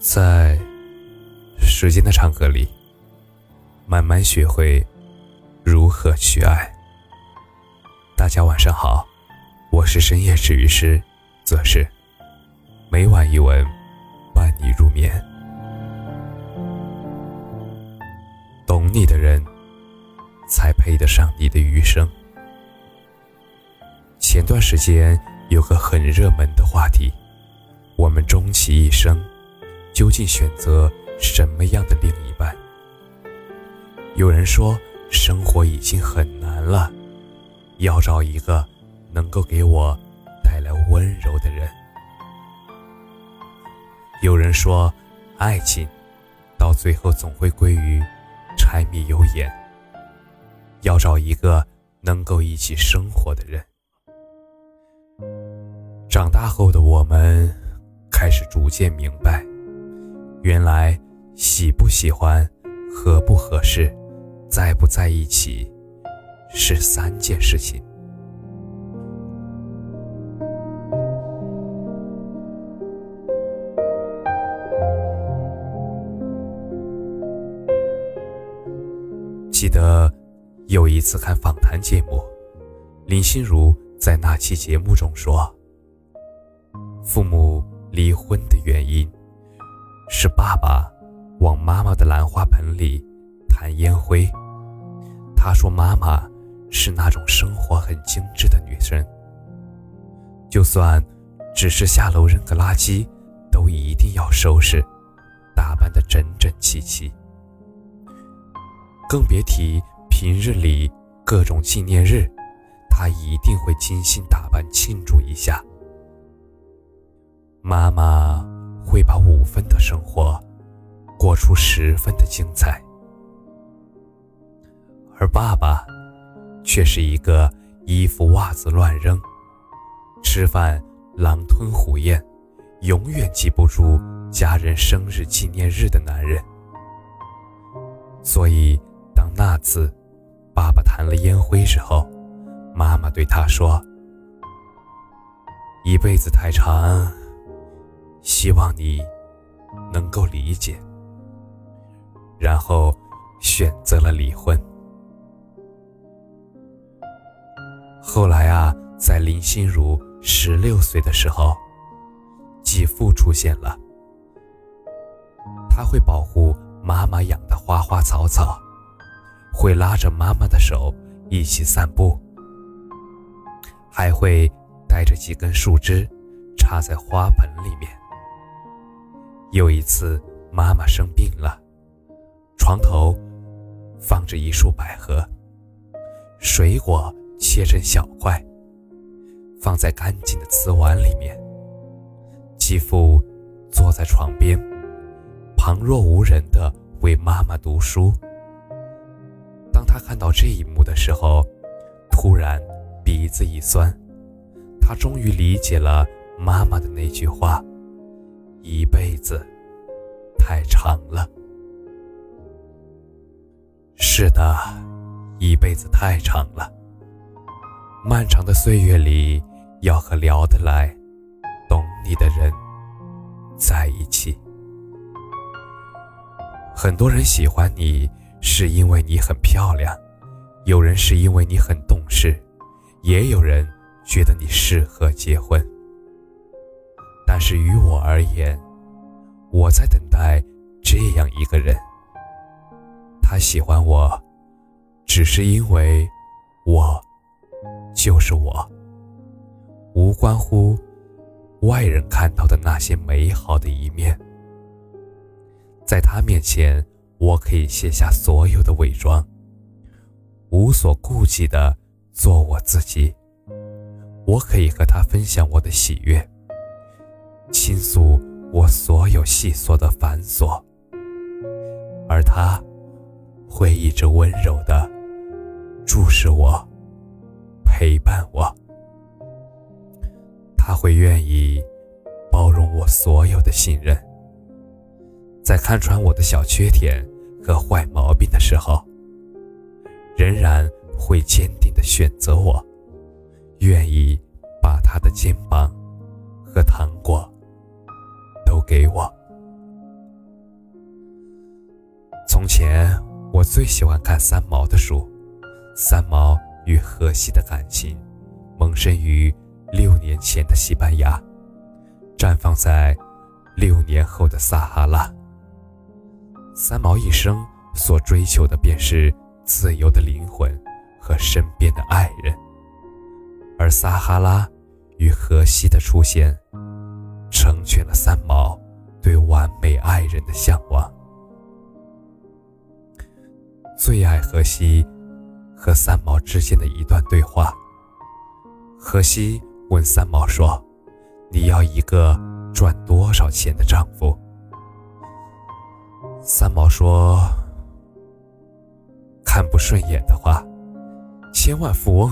在时间的长河里，慢慢学会如何去爱。大家晚上好，我是深夜治愈师，则是每晚一文伴你入眠。懂你的人，才配得上你的余生。前段时间有个很热门的话题，我们终其一生，究竟选择什么样的另一半？有人说，生活已经很难了，要找一个能够给我带来温柔的人。有人说，爱情到最后总会归于柴米油盐，要找一个能够一起生活的人。长大后的我们，开始逐渐明白，原来喜不喜欢、合不合适、在不在一起，是三件事情。记得有一次看访谈节目，林心如在那期节目中说。父母离婚的原因，是爸爸往妈妈的兰花盆里弹烟灰。他说妈妈是那种生活很精致的女生，就算只是下楼扔个垃圾，都一定要收拾，打扮得整整齐齐。更别提平日里各种纪念日，她一定会精心打扮庆祝一下。妈妈把五分的生活过出十分的精彩，而爸爸却是一个衣服袜子乱扔、吃饭狼吞虎咽、永远记不住家人生日纪念日的男人。所以，当那次爸爸弹了烟灰之后，妈妈对他说：“一辈子太长。”希望你能够理解，然后选择了离婚。后来啊，在林心如十六岁的时候，继父出现了。他会保护妈妈养的花花草草，会拉着妈妈的手一起散步，还会带着几根树枝插在花盆里面。有一次，妈妈生病了，床头放着一束百合，水果切成小块，放在干净的瓷碗里面。继父坐在床边，旁若无人的为妈妈读书。当他看到这一幕的时候，突然鼻子一酸，他终于理解了妈妈的那句话。一辈子太长了，是的，一辈子太长了。漫长的岁月里，要和聊得来、懂你的人在一起。很多人喜欢你，是因为你很漂亮；有人是因为你很懂事，也有人觉得你适合结婚。但是于我而言，我在等待这样一个人。他喜欢我，只是因为我就是我，无关乎外人看到的那些美好的一面。在他面前，我可以卸下所有的伪装，无所顾忌的做我自己。我可以和他分享我的喜悦。倾诉我所有细琐的繁琐，而他会一直温柔的注视我，陪伴我。他会愿意包容我所有的信任，在看穿我的小缺点和坏毛病的时候，仍然会坚定的选择我，愿意把他的肩膀和糖果。都给我。从前我最喜欢看三毛的书，三毛与荷西的感情萌生于六年前的西班牙，绽放在六年后的撒哈拉。三毛一生所追求的便是自由的灵魂和身边的爱人，而撒哈拉与荷西的出现，成全了三毛对完美爱人的向往。最爱荷西和三毛之间的一段对话。荷西问三毛说：“你要一个赚多少钱的丈夫？”三毛说：“看不顺眼的话，千万富翁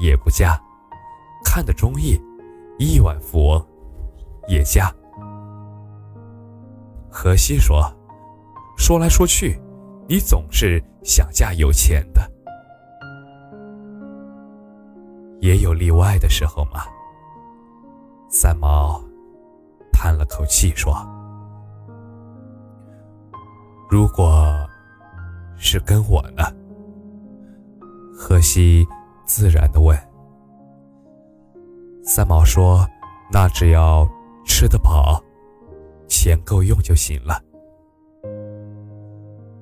也不嫁；看得中意，亿万富翁也嫁。”荷西说：“说来说去。”你总是想嫁有钱的，也有例外的时候嘛。三毛叹了口气说：“如果是跟我呢？”荷西自然的问。三毛说：“那只要吃得饱，钱够用就行了。”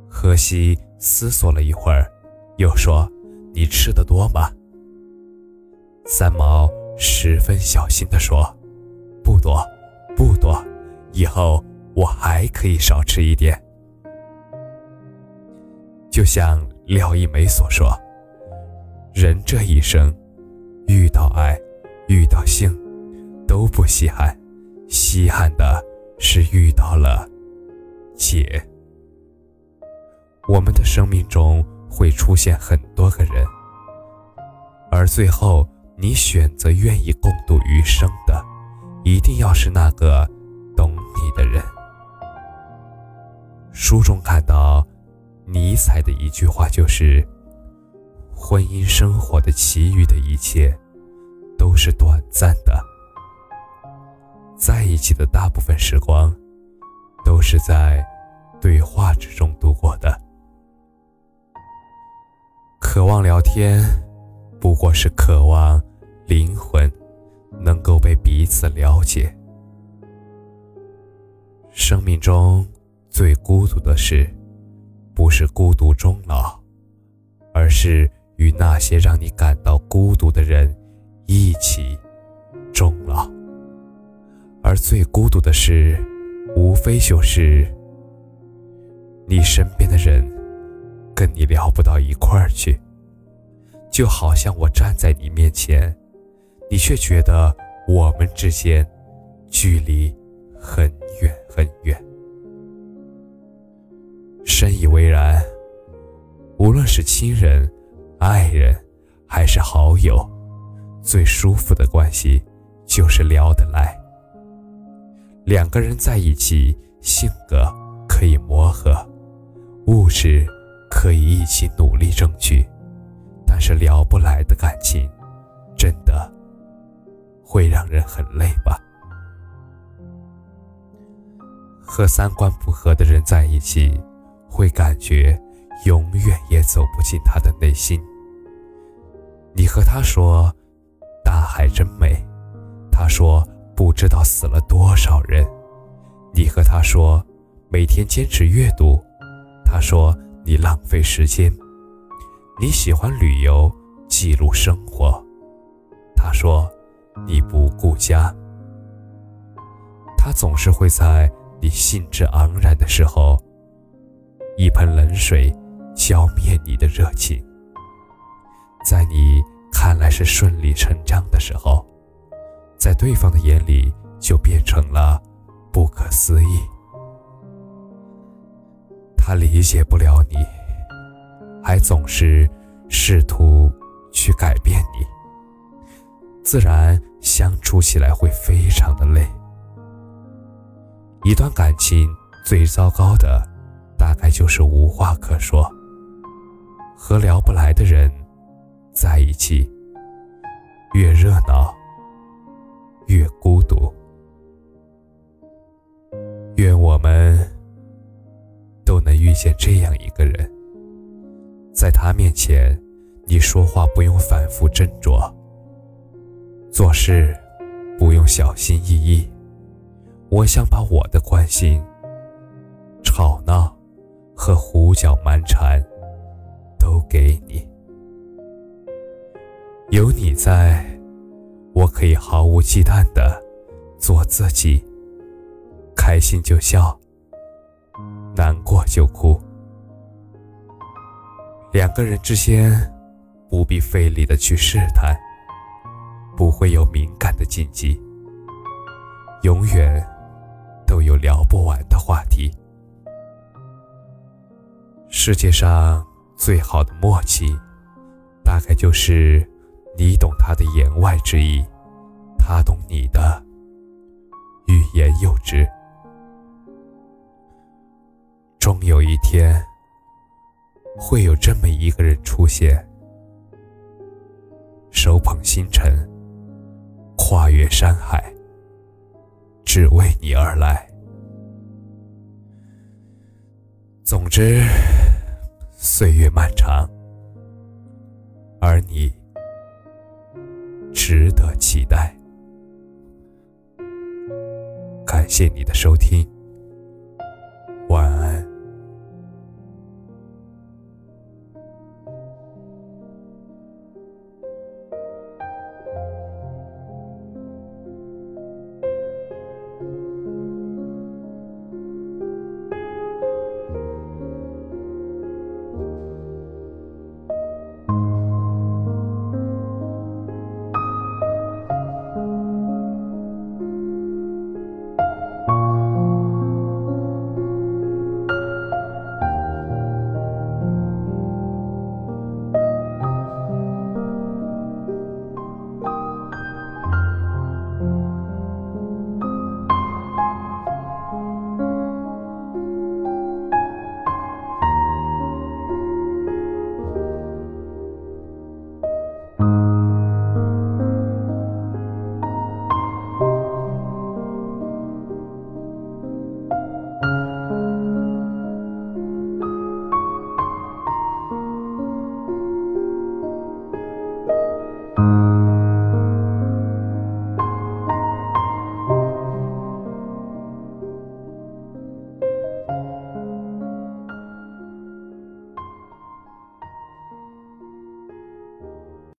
荷西思索了一会儿，又说：“你吃的多吗？”三毛十分小心地说：“不多，不多，以后我还可以少吃一点。”就像廖一梅所说：“人这一生，遇到爱，遇到性，都不稀罕，稀罕的是遇到了姐。”我们的生命中会出现很多个人，而最后你选择愿意共度余生的，一定要是那个懂你的人。书中看到尼采的一句话，就是：“婚姻生活的其余的一切都是短暂的，在一起的大部分时光都是在对话之中度过的。”渴望聊天，不过是渴望灵魂能够被彼此了解。生命中最孤独的事，不是孤独终老，而是与那些让你感到孤独的人一起终老。而最孤独的事，无非就是你身边的人。跟你聊不到一块儿去，就好像我站在你面前，你却觉得我们之间距离很远很远。深以为然。无论是亲人、爱人，还是好友，最舒服的关系就是聊得来。两个人在一起，性格可以磨合，物质。可以一起努力争取，但是聊不来的感情，真的会让人很累吧？和三观不合的人在一起，会感觉永远也走不进他的内心。你和他说大海真美，他说不知道死了多少人。你和他说每天坚持阅读，他说。你浪费时间，你喜欢旅游，记录生活。他说你不顾家，他总是会在你兴致盎然的时候，一盆冷水浇灭你的热情。在你看来是顺理成章的时候，在对方的眼里就变成了不可思议。他理解不了你，还总是试图去改变你，自然相处起来会非常的累。一段感情最糟糕的，大概就是无话可说。和聊不来的人在一起，越热闹，越孤独。愿我们。都能遇见这样一个人，在他面前，你说话不用反复斟酌，做事不用小心翼翼。我想把我的关心、吵闹和胡搅蛮缠都给你。有你在，我可以毫无忌惮的做自己，开心就笑。难过就哭，两个人之间不必费力的去试探，不会有敏感的禁忌，永远都有聊不完的话题。世界上最好的默契，大概就是你懂他的言外之意，他懂你的欲言又止。终有一天，会有这么一个人出现，手捧星辰，跨越山海，只为你而来。总之，岁月漫长，而你值得期待。感谢你的收听。